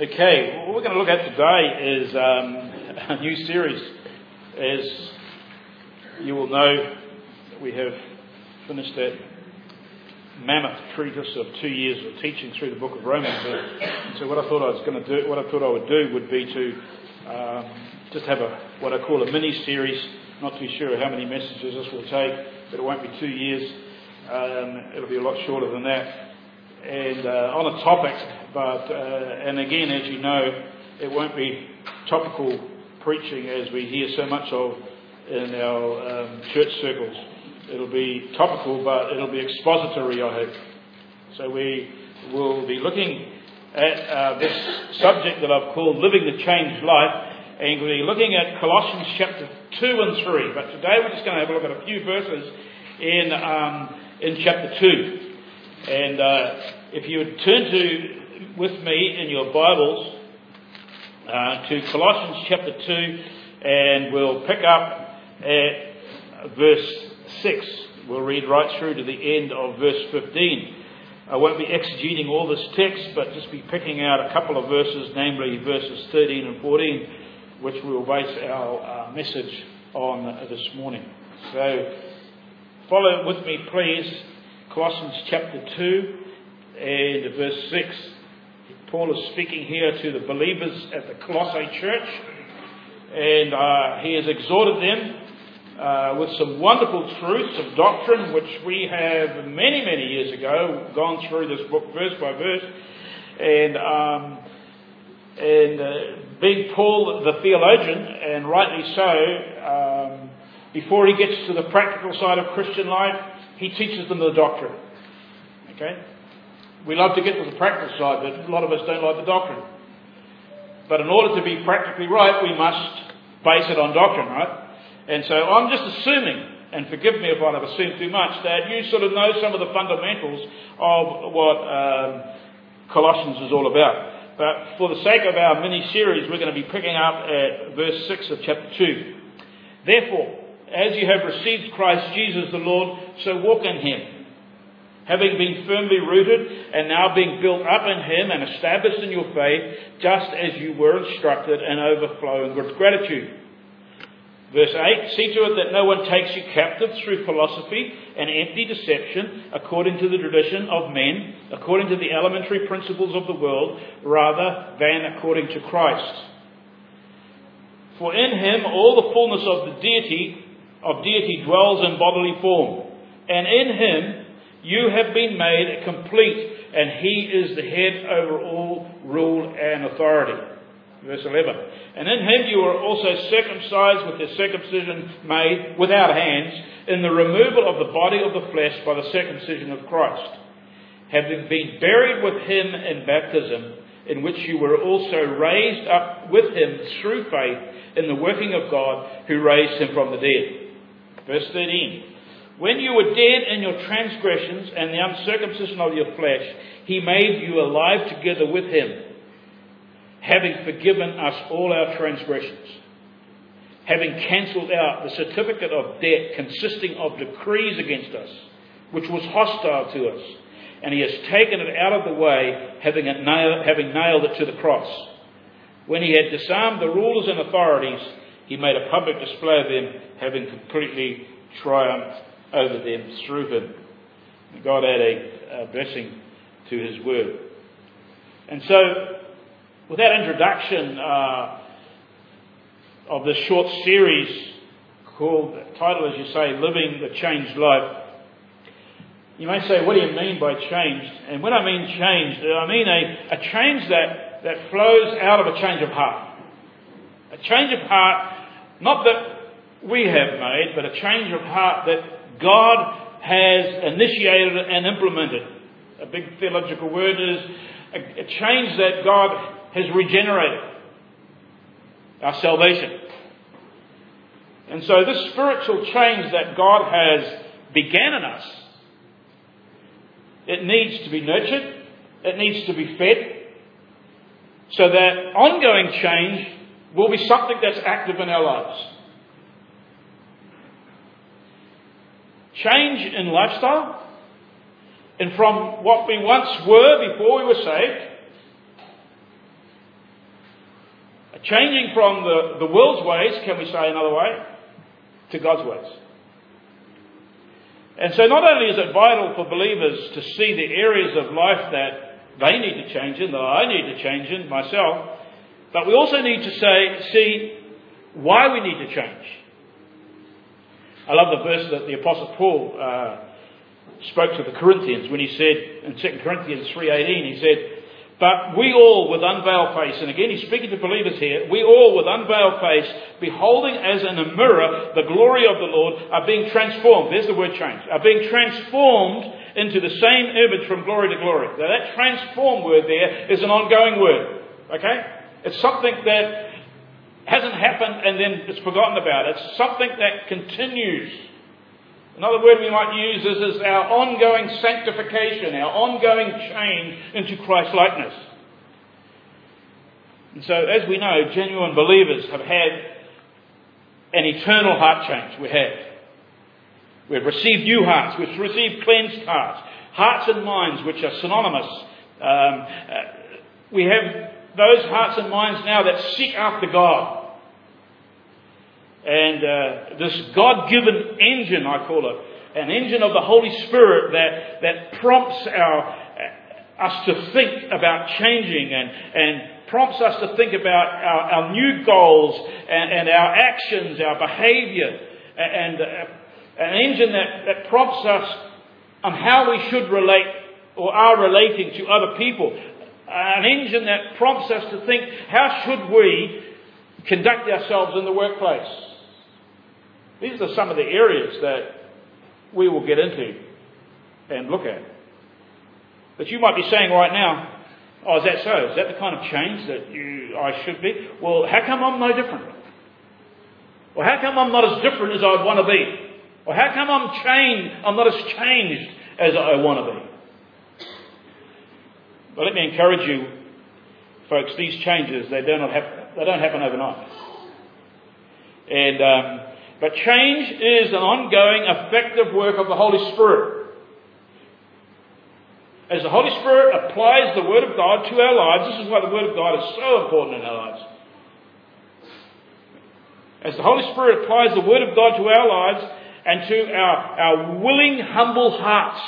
Okay, what we're going to look at today is um, a new series. As you will know, we have finished that mammoth treatise of two years of teaching through the book of Romans. And so, what I thought I was going to do, what I thought I would do, would be to um, just have a what I call a mini series. Not too sure how many messages this will take, but it won't be two years. Um, it'll be a lot shorter than that and uh, on a topic, but uh, and again, as you know, it won't be topical preaching as we hear so much of in our um, church circles. It'll be topical, but it'll be expository, I hope. So we will be looking at uh, this subject that I've called Living the Changed Life, and we'll be looking at Colossians chapter 2 and 3. But today we're just going to have a look at a few verses in, um, in chapter 2. And uh, if you would turn to with me in your Bibles uh, to Colossians chapter 2, and we'll pick up at verse 6. We'll read right through to the end of verse 15. I won't be exegeting all this text, but just be picking out a couple of verses, namely verses 13 and 14, which we'll base our uh, message on this morning. So follow with me, please, Colossians chapter 2 and verse 6. Paul is speaking here to the believers at the Colossae church, and uh, he has exhorted them uh, with some wonderful truths of doctrine, which we have many, many years ago gone through this book verse by verse. And, um, and uh, being Paul the theologian, and rightly so, um, before he gets to the practical side of Christian life, he teaches them the doctrine. Okay? We love to get to the practical side, but a lot of us don't like the doctrine. But in order to be practically right, we must base it on doctrine, right? And so I'm just assuming, and forgive me if I've assumed too much, that you sort of know some of the fundamentals of what um, Colossians is all about. But for the sake of our mini series, we're going to be picking up at verse 6 of chapter 2. Therefore, as you have received Christ Jesus the Lord, so walk in him having been firmly rooted and now being built up in Him and established in your faith, just as you were instructed and overflowing with gratitude. Verse 8 See to it that no one takes you captive through philosophy and empty deception, according to the tradition of men, according to the elementary principles of the world, rather than according to Christ. For in him all the fullness of the deity of deity dwells in bodily form, and in him you have been made complete, and he is the head over all rule and authority. Verse 11. And in him you are also circumcised with the circumcision made without hands, in the removal of the body of the flesh by the circumcision of Christ, having been buried with him in baptism, in which you were also raised up with him through faith in the working of God who raised him from the dead. Verse 13. When you were dead in your transgressions and the uncircumcision of your flesh, he made you alive together with him, having forgiven us all our transgressions, having cancelled out the certificate of debt consisting of decrees against us, which was hostile to us, and he has taken it out of the way, having, nailed, having nailed it to the cross. When he had disarmed the rulers and authorities, he made a public display of them, having completely triumphed over them through him. God add a, a blessing to his word. And so, with that introduction uh, of this short series called, title as you say, Living the Changed Life, you may say, what do you mean by changed? And when I mean changed, I mean a, a change that, that flows out of a change of heart. A change of heart, not that we have made, but a change of heart that God has initiated and implemented. A big theological word is a, a change that God has regenerated. Our salvation. And so this spiritual change that God has began in us, it needs to be nurtured, it needs to be fed, so that ongoing change will be something that's active in our lives. change in lifestyle, and from what we once were before we were saved, Changing from the, the world's ways, can we say another way, to God's ways. And so not only is it vital for believers to see the areas of life that they need to change in, that I need to change in myself, but we also need to say, see why we need to change. I love the verse that the Apostle Paul uh, spoke to the Corinthians when he said in 2 Corinthians 3.18, he said, but we all with unveiled face, and again he's speaking to believers here, we all with unveiled face, beholding as in a mirror the glory of the Lord, are being transformed. There's the word change. Are being transformed into the same image from glory to glory. Now that transform word there is an ongoing word. Okay? It's something that hasn't happened and then it's forgotten about. It's something that continues. Another word we might use is, is our ongoing sanctification, our ongoing change into Christ likeness. And so, as we know, genuine believers have had an eternal heart change. We have. We've received new hearts. We've received cleansed hearts. Hearts and minds which are synonymous. Um, uh, we have those hearts and minds now that seek after God. And uh, this God given engine, I call it, an engine of the Holy Spirit that, that prompts our, uh, us to think about changing and, and prompts us to think about our, our new goals and, and, our actions, our behavior, and uh, an engine that, that prompts us on how we should relate or are relating to other people. An engine that prompts us to think how should we conduct ourselves in the workplace. These are some of the areas that we will get into and look at. But you might be saying right now, oh, is that so? Is that the kind of change that you, I should be? Well, how come I'm no different? Well, how come I'm not as different as I'd want to be? Or how come I'm changed, I'm not as changed as I want to be? But let me encourage you, folks, these changes, they, do not happen, they don't happen overnight. And um, but change is an ongoing, effective work of the Holy Spirit. As the Holy Spirit applies the Word of God to our lives, this is why the Word of God is so important in our lives. As the Holy Spirit applies the Word of God to our lives and to our, our willing, humble hearts,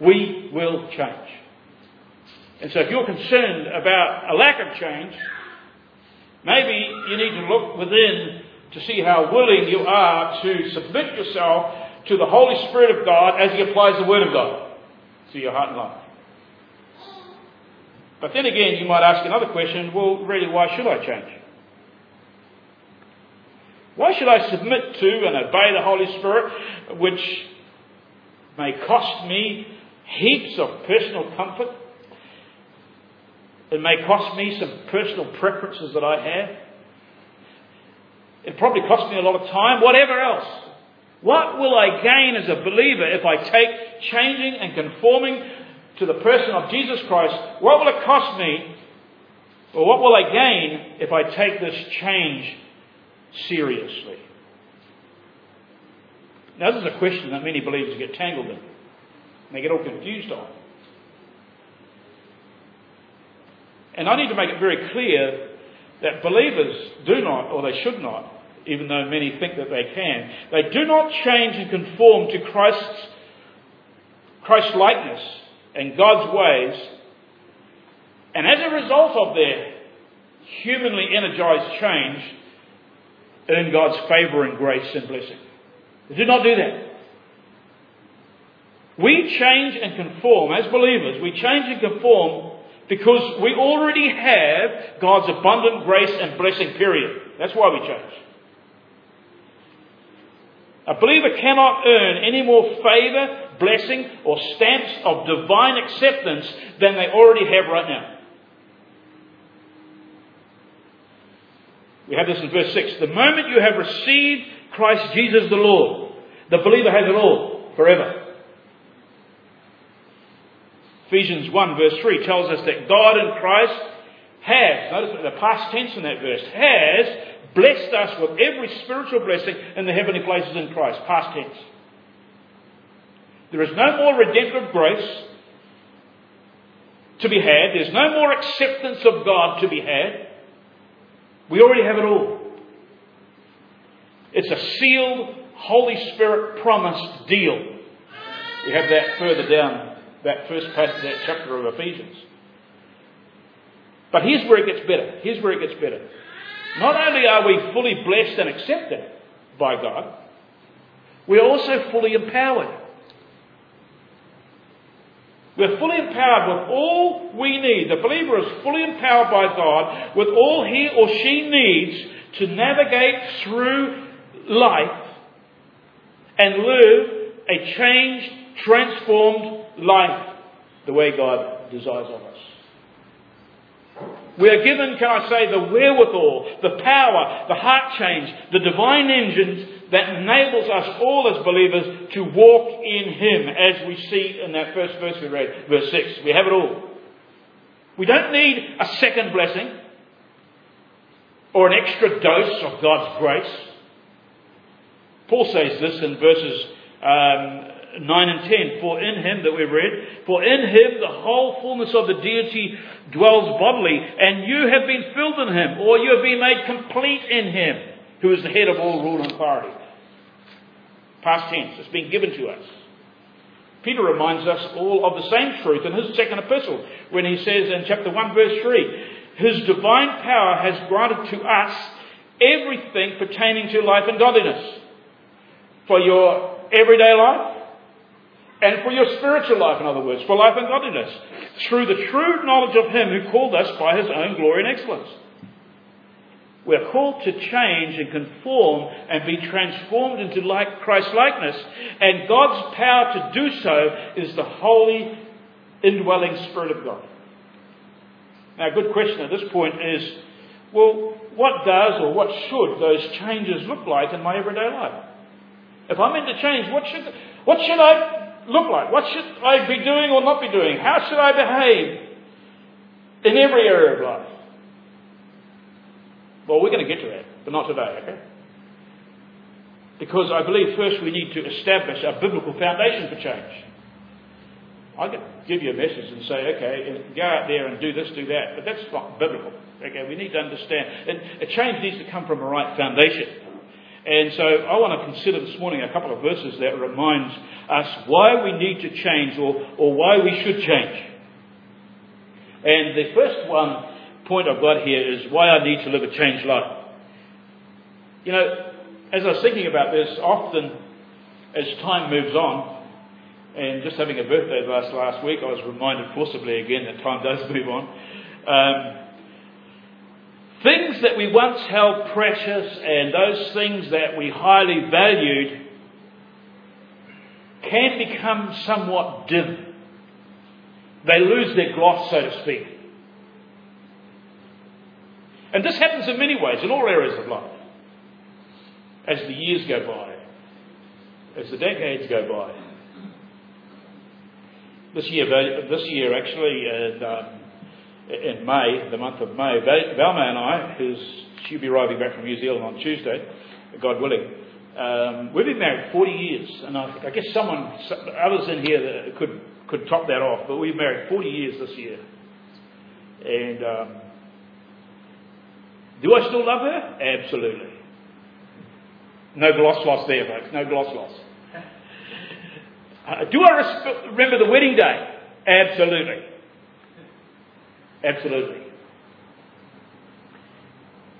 we will change. And so if you're concerned about a lack of change, maybe you need to look within to see how willing you are to submit yourself to the Holy Spirit of God as He applies the Word of God to your heart and life. But then again, you might ask another question well, really, why should I change? Why should I submit to and obey the Holy Spirit, which may cost me heaps of personal comfort? It may cost me some personal preferences that I have. It probably cost me a lot of time, whatever else. What will I gain as a believer if I take changing and conforming to the person of Jesus Christ? What will it cost me? Or what will I gain if I take this change seriously? Now, this is a question that many believers get tangled in. They get all confused on. And I need to make it very clear that believers do not, or they should not, even though many think that they can. They do not change and conform to Christ's Christ likeness and God's ways, and as a result of their humanly energized change, earn God's favour and grace and blessing. They do not do that. We change and conform as believers. We change and conform because we already have God's abundant grace and blessing, period. That's why we change. A believer cannot earn any more favour, blessing, or stamps of divine acceptance than they already have right now. We have this in verse 6. The moment you have received Christ Jesus the Lord, the believer has it all forever. Ephesians 1 verse 3 tells us that God in Christ has, notice the past tense in that verse, has blessed us with every spiritual blessing in the heavenly places in Christ. Past tense. There is no more redemptive grace to be had. There's no more acceptance of God to be had. We already have it all. It's a sealed, Holy Spirit promised deal. We have that further down, that first passage, that chapter of Ephesians. But here's where it gets better. Here's where it gets better. Not only are we fully blessed and accepted by God, we are also fully empowered. We're fully empowered with all we need. The believer is fully empowered by God with all he or she needs to navigate through life and live a changed, transformed life the way God desires of us. We are given, can I say, the wherewithal, the power, the heart change, the divine engines that enables us all as believers to walk in Him, as we see in that first verse we read, verse 6. We have it all. We don't need a second blessing or an extra dose of God's grace. Paul says this in verses um, 9 and 10. For in Him that we've read, for in Him the whole fullness of the deity dwells bodily, and you have been filled in Him, or you have been made complete in Him who is the head of all rule and authority. Past tense, it's been given to us. Peter reminds us all of the same truth in his second epistle when he says in chapter 1, verse 3 His divine power has granted to us everything pertaining to life and godliness for your everyday life and for your spiritual life, in other words, for life and godliness, through the true knowledge of Him who called us by His own glory and excellence. We're called to change and conform and be transformed into like Christ likeness. And God's power to do so is the holy indwelling Spirit of God. Now, a good question at this point is well, what does or what should those changes look like in my everyday life? If I'm into change, what should, what should I look like? What should I be doing or not be doing? How should I behave in every area of life? Well, we're going to get to that, but not today, okay? Because I believe first we need to establish a biblical foundation for change. I could give you a message and say, okay, go out there and do this, do that, but that's not biblical. Okay, we need to understand. And a change needs to come from a right foundation. And so I want to consider this morning a couple of verses that remind us why we need to change or, or why we should change. And the first one point I've got here is why I need to live a changed life. You know, as I was thinking about this, often as time moves on, and just having a birthday last last week, I was reminded forcibly again that time does move on. Um, things that we once held precious and those things that we highly valued can become somewhat dim. They lose their gloss, so to speak. And this happens in many ways, in all areas of life. As the years go by, as the decades go by. This year, this year actually, in, um, in May, the month of May, Valma and I, who's she'll be arriving back from New Zealand on Tuesday, God willing. Um, we've been married 40 years, and I, I guess someone, others in here could could top that off. But we've married 40 years this year, and um, do I still love her? Absolutely. No gloss loss there, folks. No gloss loss. Uh, do I remember the wedding day? Absolutely. Absolutely.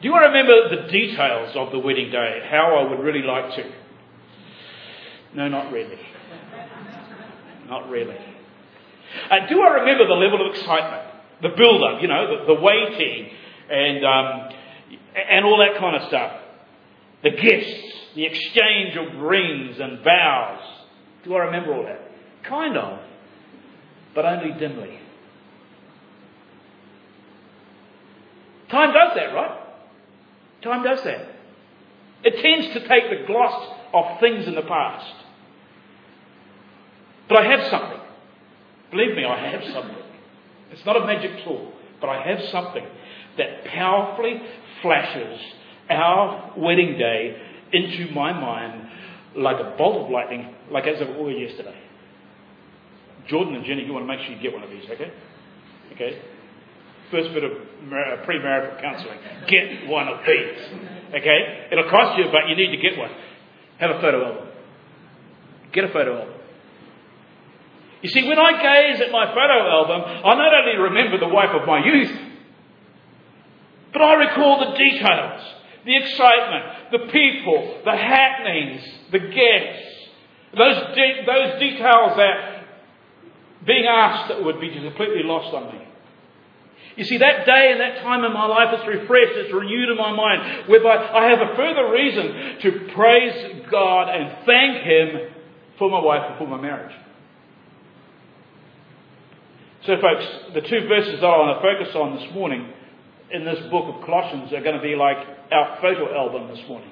Do I remember the details of the wedding day? How I would really like to? No, not really. Not really. Uh, do I remember the level of excitement? The build up, you know, the, the waiting and um, and all that kind of stuff. The gifts, the exchange of rings and vows. Do I remember all that? Kind of, but only dimly. Time does that, right? Time does that. It tends to take the gloss of things in the past. But I have something. Believe me, I have something. It's not a magic tool, but I have something that powerfully flashes our wedding day into my mind like a bolt of lightning, like as if it were yesterday. Jordan and Jenny, you want to make sure you get one of these, okay? Okay? First bit of uh, premarital counselling. Get one of these. Okay? It'll cost you, but you need to get one. Have a photo album. Get a photo album. You see, when I gaze at my photo album, I not only remember the wife of my youth, but I recall the details, the excitement, the people, the happenings, the guests, those, de- those details that being asked that would be completely lost on me. You see, that day and that time in my life is refreshed, it's renewed in my mind, whereby I have a further reason to praise God and thank Him for my wife and for my marriage. So, folks, the two verses that I want to focus on this morning in this book of Colossians are going to be like our photo album this morning.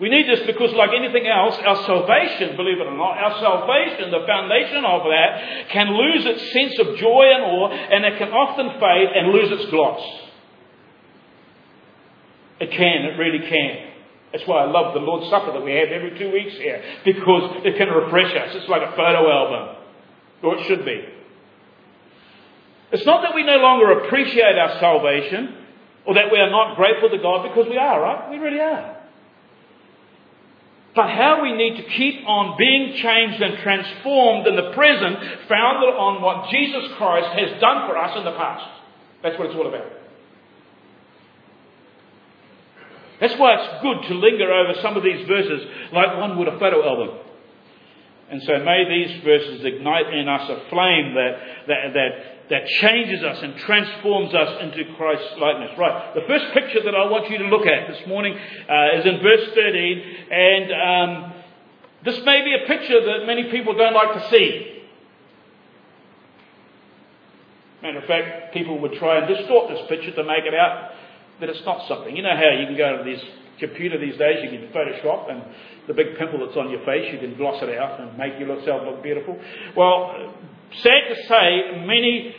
We need this because, like anything else, our salvation, believe it or not, our salvation, the foundation of that, can lose its sense of joy and awe, and it can often fade and lose its gloss. It can, it really can. That's why I love the Lord's Supper that we have every two weeks here, because it can refresh us. It's like a photo album, or it should be. It's not that we no longer appreciate our salvation, or that we are not grateful to God, because we are, right? We really are but how we need to keep on being changed and transformed in the present, founded on what Jesus Christ has done for us in the past. That's what it's all about. That's why it's good to linger over some of these verses like one would a photo album. And so may these verses ignite in us a flame that, that, that that changes us and transforms us into Christ's likeness. Right, the first picture that I want you to look at this morning uh, is in verse 13, and um, this may be a picture that many people don't like to see. Matter of fact, people would try and distort this picture to make it out that it's not something. You know how you can go to this computer these days, you can Photoshop, and the big pimple that's on your face, you can gloss it out and make yourself look beautiful. Well, sad to say, many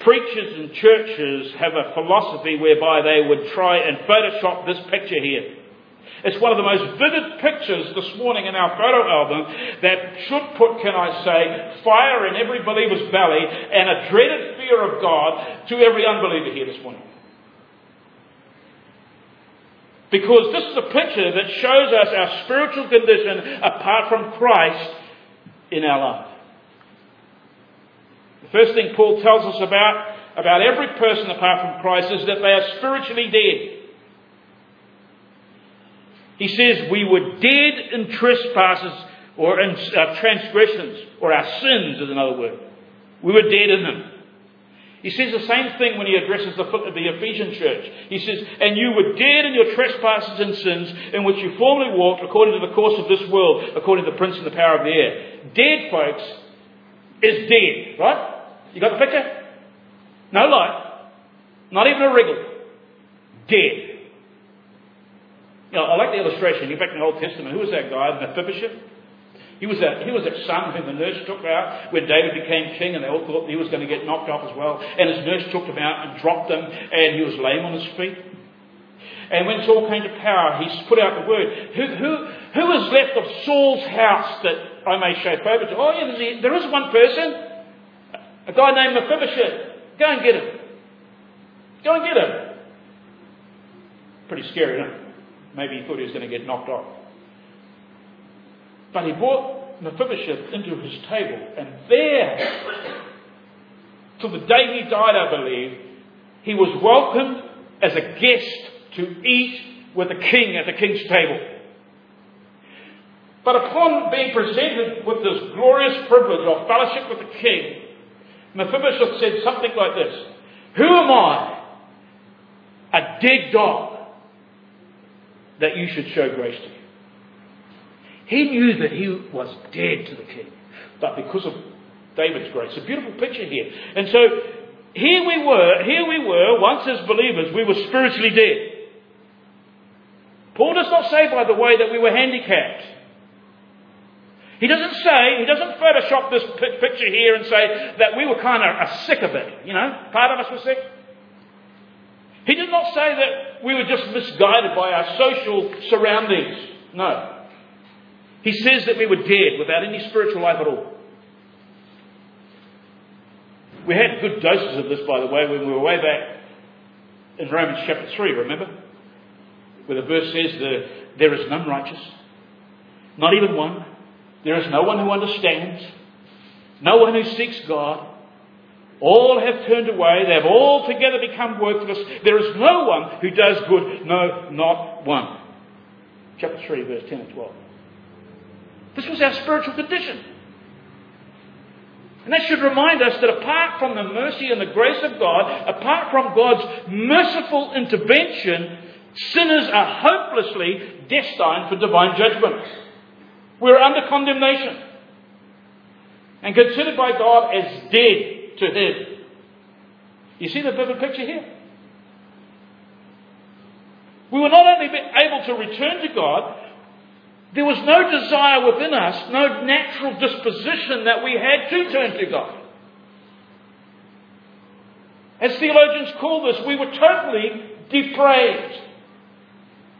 preachers and churches have a philosophy whereby they would try and Photoshop this picture here. It's one of the most vivid pictures this morning in our photo album that should put, can I say, fire in every believer's belly and a dreaded fear of God to every unbeliever here this morning. Because this is a picture that shows us our spiritual condition apart from Christ in our life. The first thing Paul tells us about, about every person apart from Christ is that they are spiritually dead. He says, We were dead in trespasses or in uh, transgressions, or our sins is another word. We were dead in them. He says the same thing when he addresses the, the Ephesian church. He says, And you were dead in your trespasses and sins in which you formerly walked according to the course of this world, according to the prince and the power of the air. Dead, folks, is dead, right? You got the picture? No life. Not even a wriggle. Dead. You know, I like the illustration. In fact, in the Old Testament, who was that guy, Mephibosheth? He was that he was that son whom the nurse took out when David became king, and they all thought he was going to get knocked off as well. And his nurse took him out and dropped him, and he was lame on his feet. And when Saul came to power, he put out the word, who, who, who is left of Saul's house that I may show favour to? Oh, yeah, there is one person. A guy named Mephibosheth. Go and get him. Go and get him. Pretty scary, isn't? Maybe he thought he was going to get knocked off. But he brought Mephibosheth into his table, and there, till the day he died, I believe, he was welcomed as a guest to eat with the king at the king's table. But upon being presented with this glorious privilege of fellowship with the king, Mephibosheth said something like this Who am I, a dead dog, that you should show grace to? He knew that he was dead to the king, but because of David's grace, a beautiful picture here. And so here we were, here we were, once as believers, we were spiritually dead. Paul does not say, by the way, that we were handicapped. He doesn't say, he doesn't Photoshop this picture here and say that we were kind of uh, sick of it. You know, part of us were sick. He did not say that we were just misguided by our social surroundings. No. He says that we were dead without any spiritual life at all. We had good doses of this, by the way, when we were way back in Romans chapter 3, remember? Where the verse says, There is none righteous, not even one. There is no one who understands, no one who seeks God. All have turned away. They have all together become worthless. There is no one who does good. No, not one. Chapter 3, verse 10 and 12. This was our spiritual condition. And that should remind us that apart from the mercy and the grace of God, apart from God's merciful intervention, sinners are hopelessly destined for divine judgment. We're under condemnation and considered by God as dead to Him. You see the vivid picture here? We were not only able to return to God, there was no desire within us, no natural disposition that we had to turn to God. As theologians call this, we were totally depraved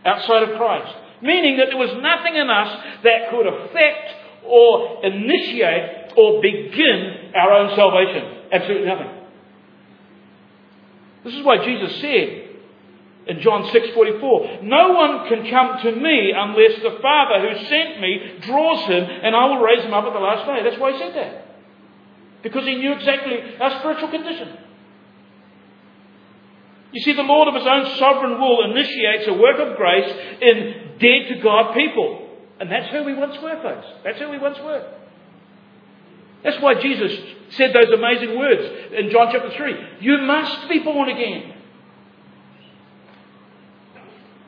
outside of Christ. Meaning that there was nothing in us that could affect or initiate or begin our own salvation. Absolutely nothing. This is why Jesus said in John 6:44, "No one can come to me unless the Father who sent me draws him, and I will raise him up at the last day." That's why he said that. Because he knew exactly our spiritual condition. You see, the Lord of his own sovereign will initiates a work of grace in dead to God people. And that's who we once were, folks. That's who we once were. That's why Jesus said those amazing words in John chapter 3. You must be born again.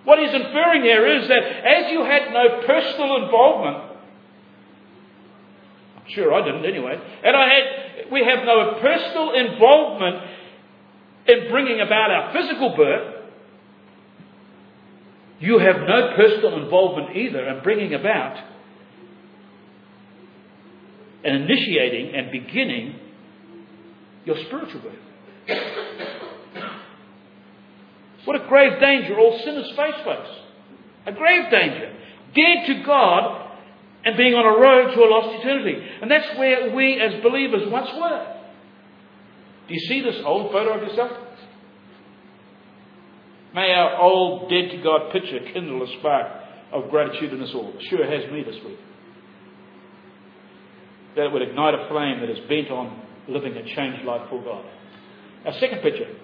What he's inferring there is that as you had no personal involvement, I'm sure I didn't anyway, and I had, we have no personal involvement in bringing about our physical birth, you have no personal involvement either in bringing about and initiating and beginning your spiritual birth. What a grave danger all sinners face, folks. A grave danger. Dead to God and being on a road to a lost eternity. And that's where we as believers once were. Do you see this old photo of yourself? May our old dead to God picture kindle a spark of gratitude in us all. It sure has me this week that it would ignite a flame that is bent on living a changed life for God. Our second picture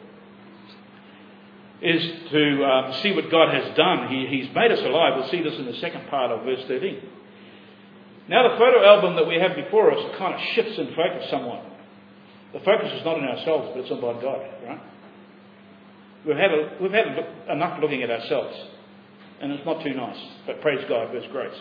is to um, see what God has done. He, he's made us alive. We'll see this in the second part of verse 13. Now, the photo album that we have before us kind of shifts in focus somewhat. The focus is not on ourselves, but it's on God, right? We've had, a, we've had enough looking at ourselves, and it's not too nice, but praise God, there's grace.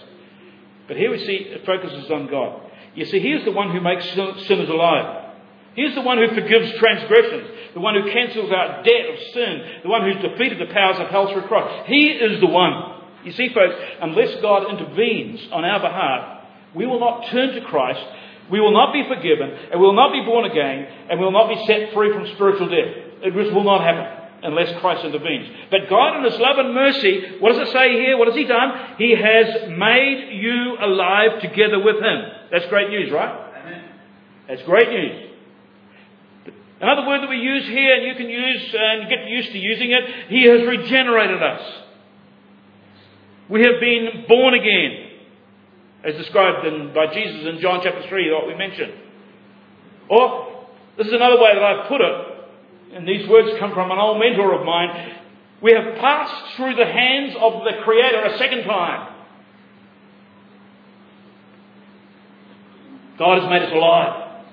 But here we see it focuses on God. You see, He is the one who makes sinners alive. He is the one who forgives transgressions, the one who cancels out debt of sin, the one who's defeated the powers of hell through Christ. He is the one. You see, folks, unless God intervenes on our behalf, we will not turn to Christ, we will not be forgiven, and we will not be born again, and we will not be set free from spiritual death. It just will not happen unless Christ intervenes. But God, in His love and mercy, what does it say here? What has He done? He has made you alive together with Him. That's great news, right? Amen. That's great news. Another word that we use here, and you can use uh, and get used to using it, He has regenerated us. We have been born again, as described in, by Jesus in John chapter 3, what we mentioned. Or, this is another way that I've put it and these words come from an old mentor of mine, we have passed through the hands of the Creator a second time. God has made us alive.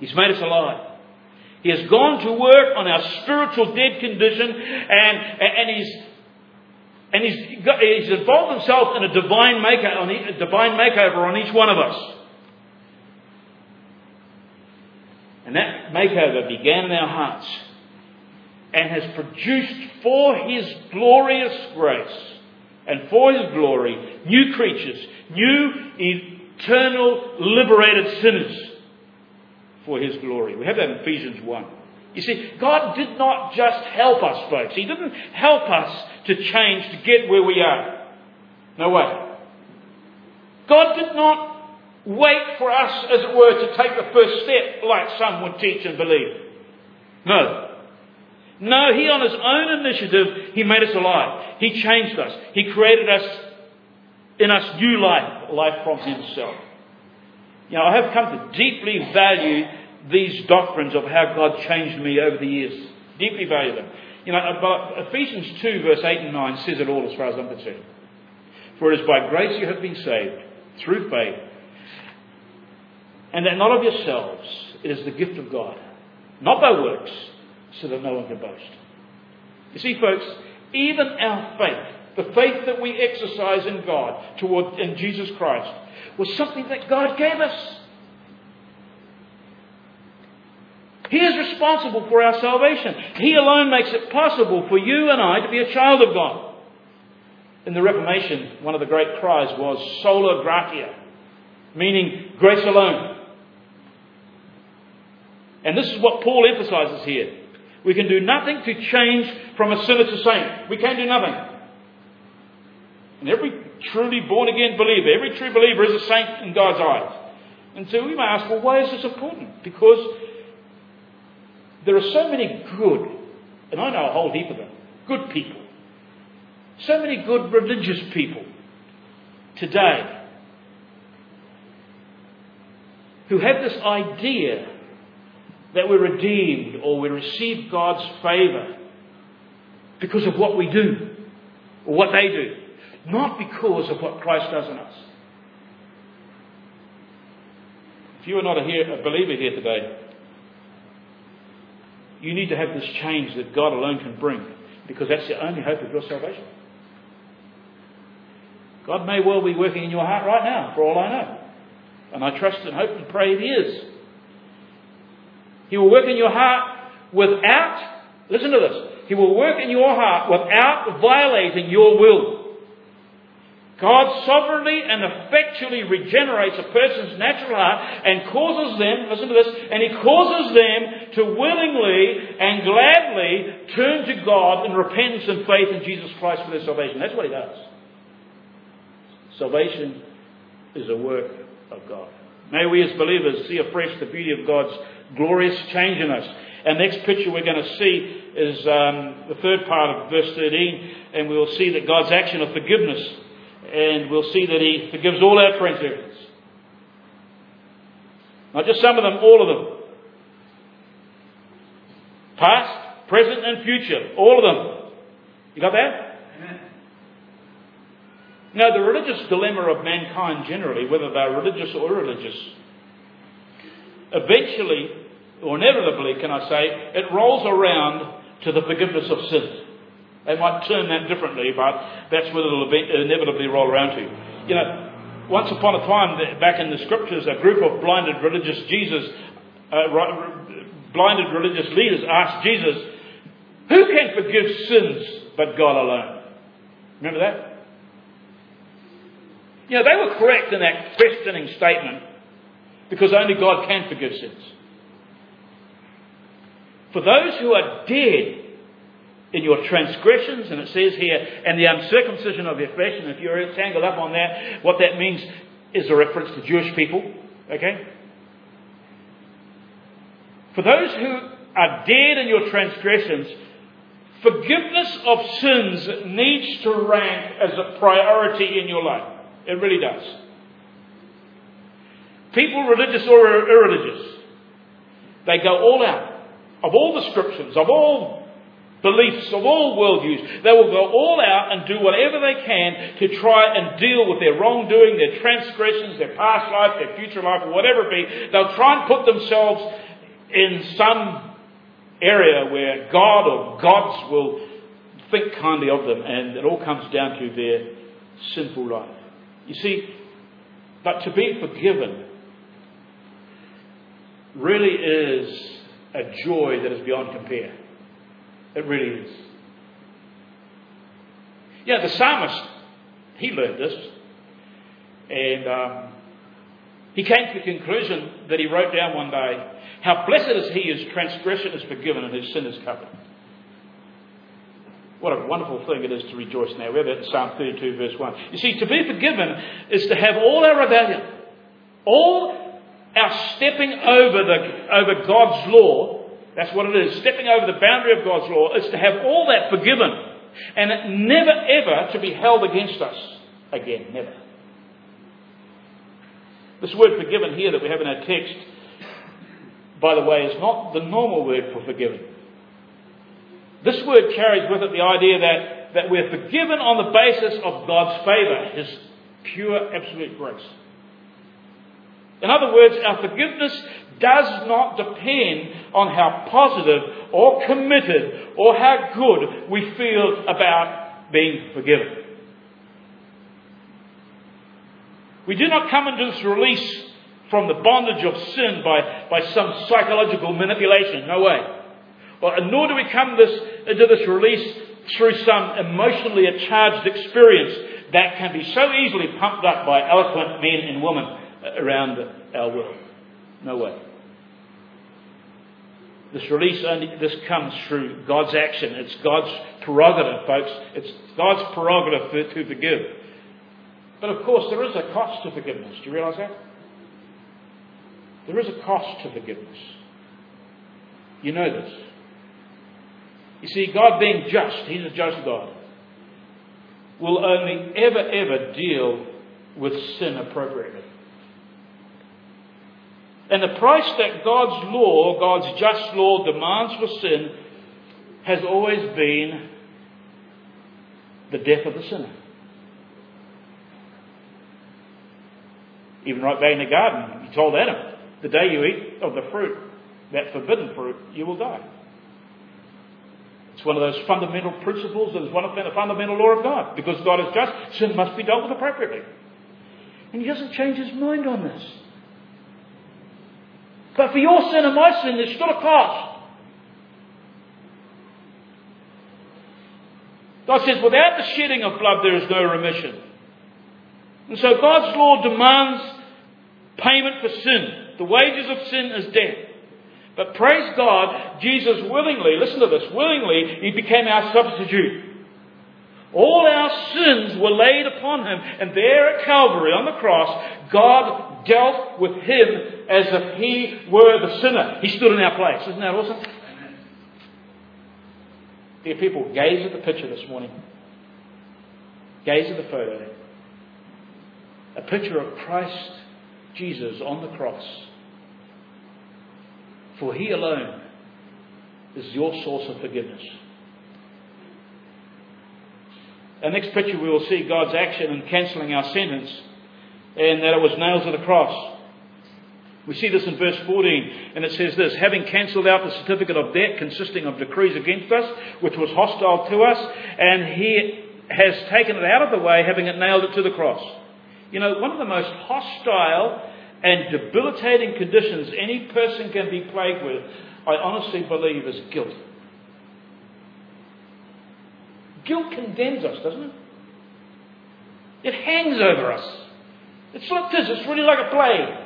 He's made us alive. He has gone to work on our spiritual dead condition and, and he's and he's, got, he's involved himself in a divine, a divine makeover on each one of us. And that makeover began in our hearts and has produced for his glorious grace and for his glory new creatures, new eternal liberated sinners for his glory. We have that in Ephesians 1. You see, God did not just help us, folks. He didn't help us to change to get where we are. No way. God did not wait for us, as it were, to take the first step like some would teach and believe. No. No, he on his own initiative, he made us alive. He changed us. He created us in us new life, life from himself. You know, I have come to deeply value these doctrines of how God changed me over the years. Deeply value them. You know, but Ephesians 2, verse 8 and 9 says it all as far as I'm concerned. For it is by grace you have been saved, through faith, and that not of yourselves, it is the gift of God, not by works, so that no one can boast. You see, folks, even our faith, the faith that we exercise in God toward in Jesus Christ, was something that God gave us. He is responsible for our salvation. He alone makes it possible for you and I to be a child of God. In the Reformation, one of the great cries was sola gratia, meaning grace alone. And this is what Paul emphasizes here. We can do nothing to change from a sinner to saint. We can do nothing. And every truly born again believer, every true believer is a saint in God's eyes. And so we may ask, well, why is this important? Because there are so many good, and I know a whole heap of them, good people. So many good religious people today who have this idea that we're redeemed or we receive God's favour because of what we do or what they do, not because of what Christ does in us. If you are not a, here, a believer here today, you need to have this change that God alone can bring because that's the only hope of your salvation. God may well be working in your heart right now, for all I know. And I trust and hope and pray He is. He will work in your heart without, listen to this, He will work in your heart without violating your will. God sovereignly and effectually regenerates a person's natural heart and causes them, listen to this, and He causes them to willingly and gladly turn to God in repentance and faith in Jesus Christ for their salvation. That's what He does. Salvation is a work of God. May we as believers see afresh the beauty of God's glorious change in us. Our next picture we're going to see is um, the third part of verse 13, and we will see that God's action of forgiveness, and we'll see that He forgives all our transgressions. Not just some of them, all of them. Past, present, and future. All of them. You got that? Amen. Now, the religious dilemma of mankind generally, whether they're religious or irreligious, eventually, or inevitably, can I say, it rolls around to the forgiveness of sins. They might term that differently, but that's what it'll inevitably roll around to. You know, once upon a time, back in the scriptures, a group of blinded religious Jesus, uh, blinded religious leaders asked Jesus, "Who can forgive sins but God alone?" Remember that? You know, they were correct in that questioning statement because only God can forgive sins. For those who are dead in your transgressions, and it says here, and the uncircumcision of your flesh, and if you're tangled up on that, what that means is a reference to Jewish people, okay? For those who are dead in your transgressions, forgiveness of sins needs to rank as a priority in your life. It really does. People, religious or irreligious, they go all out. Of all descriptions, of all beliefs, of all worldviews, they will go all out and do whatever they can to try and deal with their wrongdoing, their transgressions, their past life, their future life, or whatever it be. They'll try and put themselves in some area where God or gods will think kindly of them, and it all comes down to their sinful life. You see, but to be forgiven really is a joy that is beyond compare. It really is. Yeah, the psalmist, he learned this. And um, he came to the conclusion that he wrote down one day how blessed is he whose transgression is forgiven and his sin is covered. What a wonderful thing it is to rejoice now. We have that in Psalm 32, verse 1. You see, to be forgiven is to have all our rebellion, All our stepping over, the, over God's law, that's what it is, stepping over the boundary of God's law, is to have all that forgiven and never ever to be held against us again. Never. This word forgiven here that we have in our text, by the way, is not the normal word for forgiven. This word carries with it the idea that, that we're forgiven on the basis of God's favour, His pure, absolute grace. In other words, our forgiveness does not depend on how positive or committed or how good we feel about being forgiven. We do not come into this release from the bondage of sin by, by some psychological manipulation. No way. Well, uh, nor do we come this, into this release through some emotionally charged experience that can be so easily pumped up by eloquent men and women around our world. No way. This release only this comes through God's action. It's God's prerogative, folks. It's God's prerogative to forgive. But of course, there is a cost to forgiveness. Do you realize that? There is a cost to forgiveness. You know this. You see, God being just, He's a just God, will only ever, ever deal with sin appropriately. And the price that God's law, God's just law, demands for sin has always been the death of the sinner. Even right back in the garden, he told Adam, the day you eat of the fruit, that forbidden fruit, you will die. It's one of those fundamental principles that is one of the fundamental law of God. Because God is just, sin must be dealt with appropriately. And he doesn't change his mind on this. But for your sin and my sin, there's still a cost. God says, without the shedding of blood, there is no remission. And so God's law demands payment for sin. The wages of sin is death. But praise God, Jesus willingly, listen to this, willingly, He became our substitute. All our sins were laid upon Him, and there at Calvary on the cross, God dealt with Him as if He were the sinner. He stood in our place. Isn't that awesome? Dear people, gaze at the picture this morning. Gaze at the photo a picture of Christ Jesus on the cross. For He alone is your source of forgiveness. Our next picture, we will see God's action in cancelling our sentence, and that it was nailed to the cross. We see this in verse 14, and it says this Having cancelled out the certificate of debt consisting of decrees against us, which was hostile to us, and He has taken it out of the way, having it nailed it to the cross. You know, one of the most hostile and debilitating conditions any person can be plagued with, I honestly believe, is guilt. Guilt condemns us, doesn't it? It hangs over us. It's like this, it's really like a plague.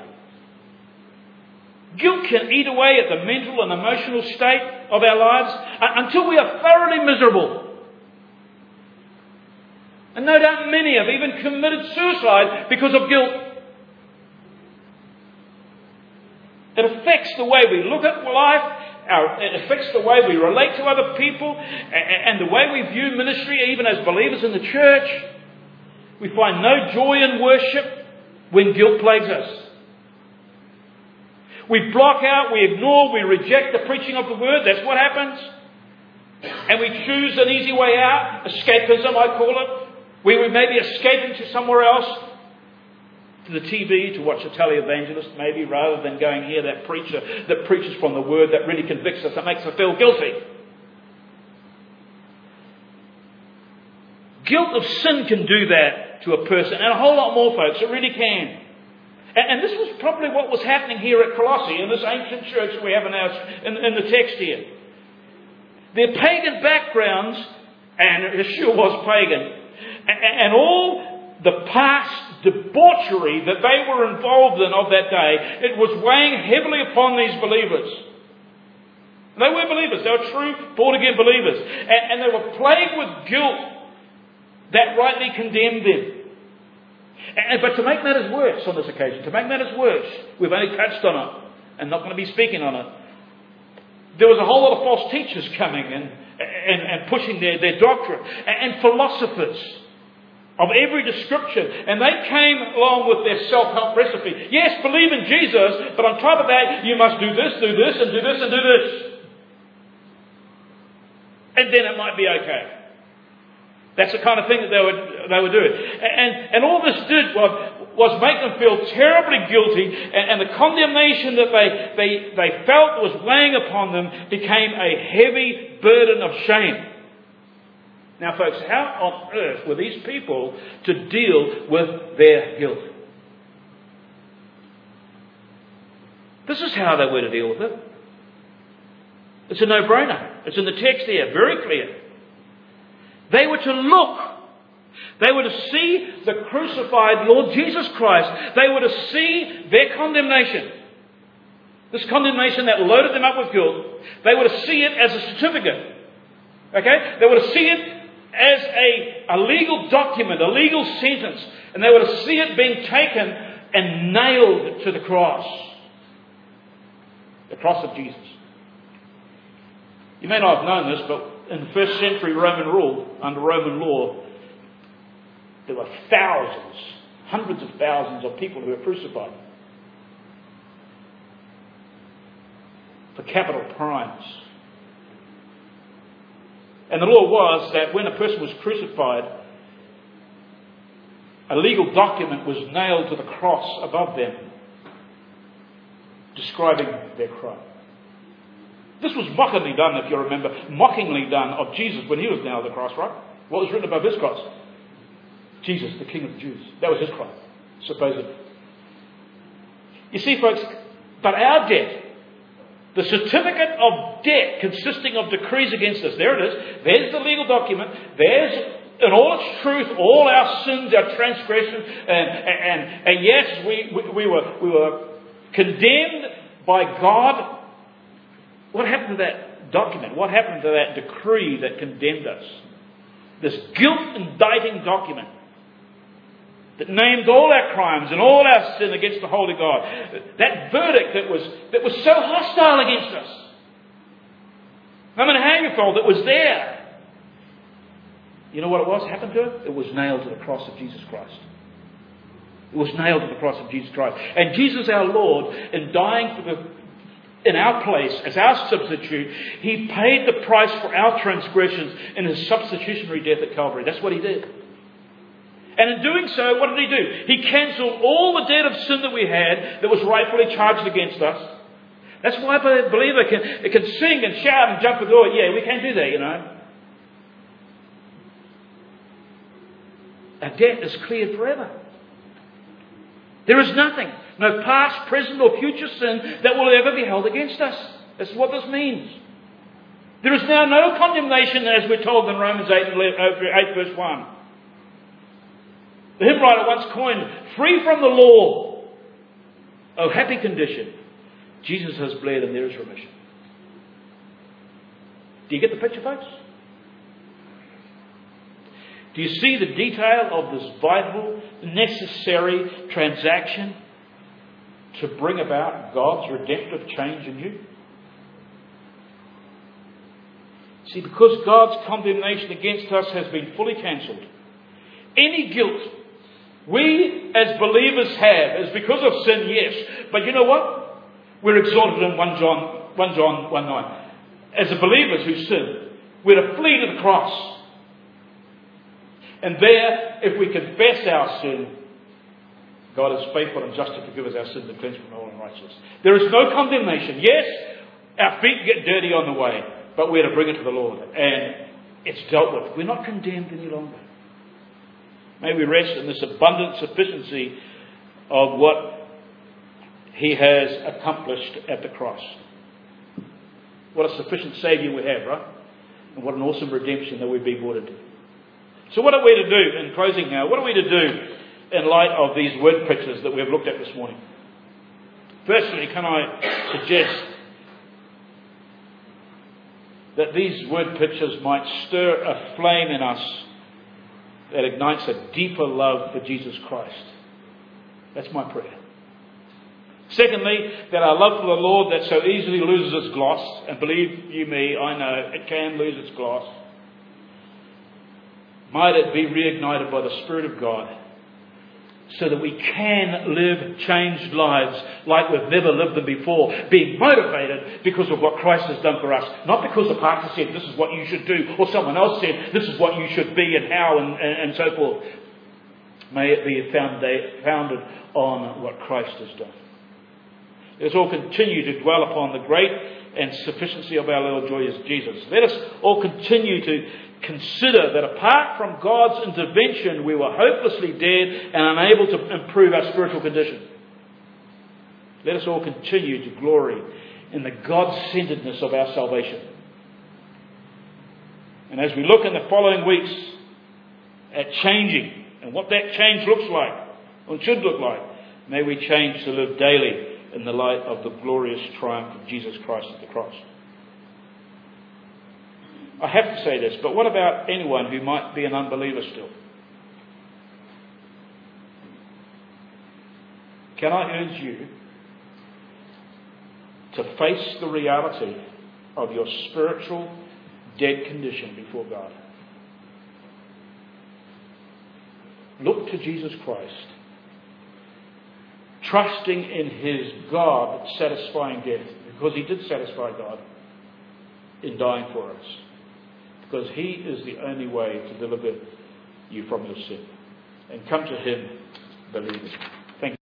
Guilt can eat away at the mental and emotional state of our lives uh, until we are thoroughly miserable. And no doubt many have even committed suicide because of guilt. It affects the way we look at life, our, it affects the way we relate to other people, and, and the way we view ministry, even as believers in the church. We find no joy in worship when guilt plagues us. We block out, we ignore, we reject the preaching of the word. That's what happens. And we choose an easy way out, escapism, I call it. We would maybe escape into somewhere else, to the TV to watch a televangelist, maybe, rather than going hear that preacher that preaches from the word that really convicts us, that makes us feel guilty. Guilt of sin can do that to a person, and a whole lot more, folks. It really can. And, and this was probably what was happening here at Colossae, in this ancient church we have in, our, in, in the text here. Their pagan backgrounds, and Yeshua was pagan, and all the past debauchery that they were involved in of that day, it was weighing heavily upon these believers. They were believers. They were true, born again believers. And, and they were plagued with guilt that rightly condemned them. And, but to make matters worse on this occasion, to make matters worse, we've only touched on it and not going to be speaking on it. There was a whole lot of false teachers coming and, and, and pushing their, their doctrine, and, and philosophers of every description. And they came along with their self help recipe. Yes, believe in Jesus, but on top of that, you must do this, do this, and do this, and do this. And then it might be okay. That's the kind of thing that they were, they were doing. And, and all this did was, was make them feel terribly guilty, and, and the condemnation that they, they, they felt was weighing upon them became a heavy burden of shame. Now, folks, how on earth were these people to deal with their guilt? This is how they were to deal with it. It's a no brainer. It's in the text there, very clear. They were to look. They were to see the crucified Lord Jesus Christ. They were to see their condemnation. This condemnation that loaded them up with guilt. They were to see it as a certificate. Okay? They were to see it as a, a legal document, a legal sentence. And they were to see it being taken and nailed to the cross. The cross of Jesus. You may not have known this, but in the first century Roman rule, under Roman law, there were thousands, hundreds of thousands of people who were crucified for capital crimes. And the law was that when a person was crucified, a legal document was nailed to the cross above them, describing their crime. This was mockingly done, if you remember, mockingly done of Jesus when he was nailed to the cross, right? What was written above his cross? Jesus, the King of the Jews. That was his crime, supposedly. You see, folks, but our debt, the certificate of debt consisting of decrees against us, there it is. There's the legal document. There's, in all its truth, all our sins, our transgressions, and, and, and yes, we, we, we, were, we were condemned by God what happened to that document? What happened to that decree that condemned us? This guilt indicting document that named all our crimes and all our sin against the Holy God. That verdict that was, that was so hostile against us. You felt, it was there. You know what it was happened to it? It was nailed to the cross of Jesus Christ. It was nailed to the cross of Jesus Christ. And Jesus our Lord, in dying for the in our place as our substitute. He paid the price for our transgressions in his substitutionary death at Calvary. That's what he did. And in doing so, what did he do? He cancelled all the debt of sin that we had that was rightfully charged against us. That's why a believer can, can sing and shout and jump for joy. Yeah, we can't do that, you know. Our debt is cleared forever. There is nothing no past, present, or future sin that will ever be held against us. That's what this means. There is now no condemnation, as we're told in Romans 8, uh, 8 verse 1. The hymn writer once coined, free from the law. Oh, happy condition. Jesus has bled and there is remission. Do you get the picture, folks? Do you see the detail of this vital, necessary transaction? To bring about God's redemptive change in you? See, because God's condemnation against us has been fully cancelled, any guilt we as believers have is because of sin, yes. But you know what? We're exhorted in 1 John 1 John 1 9. As the believers who sin, we're to flee to the cross. And there, if we confess our sin, God is faithful and just to forgive us our sins and cleanse from all unrighteousness. There is no condemnation. Yes, our feet get dirty on the way, but we're to bring it to the Lord. And it's dealt with. We're not condemned any longer. May we rest in this abundant sufficiency of what He has accomplished at the cross. What a sufficient Saviour we have, right? And what an awesome redemption that we've been brought into. So, what are we to do in closing now? What are we to do in light of these word pictures that we have looked at this morning. Firstly, can I suggest that these word pictures might stir a flame in us that ignites a deeper love for Jesus Christ That's my prayer. Secondly, that our love for the Lord that so easily loses its gloss, and believe you me, I know it can lose its gloss, might it be reignited by the Spirit of God so that we can live changed lives like we've never lived them before, being motivated because of what Christ has done for us, not because the pastor said this is what you should do, or someone else said this is what you should be and how and, and, and so forth. May it be founded on what Christ has done. Let us all continue to dwell upon the great and sufficiency of our Lord Jesus. Let us all continue to consider that apart from God's intervention, we were hopelessly dead and unable to improve our spiritual condition. Let us all continue to glory in the God centeredness of our salvation. And as we look in the following weeks at changing and what that change looks like, or should look like, may we change to live daily in the light of the glorious triumph of Jesus Christ at the cross. I have to say this, but what about anyone who might be an unbeliever still? Can I urge you to face the reality of your spiritual dead condition before God? Look to Jesus Christ trusting in his God satisfying death, because he did satisfy God in dying for us. Because he is the only way to deliver you from your sin. And come to him believing.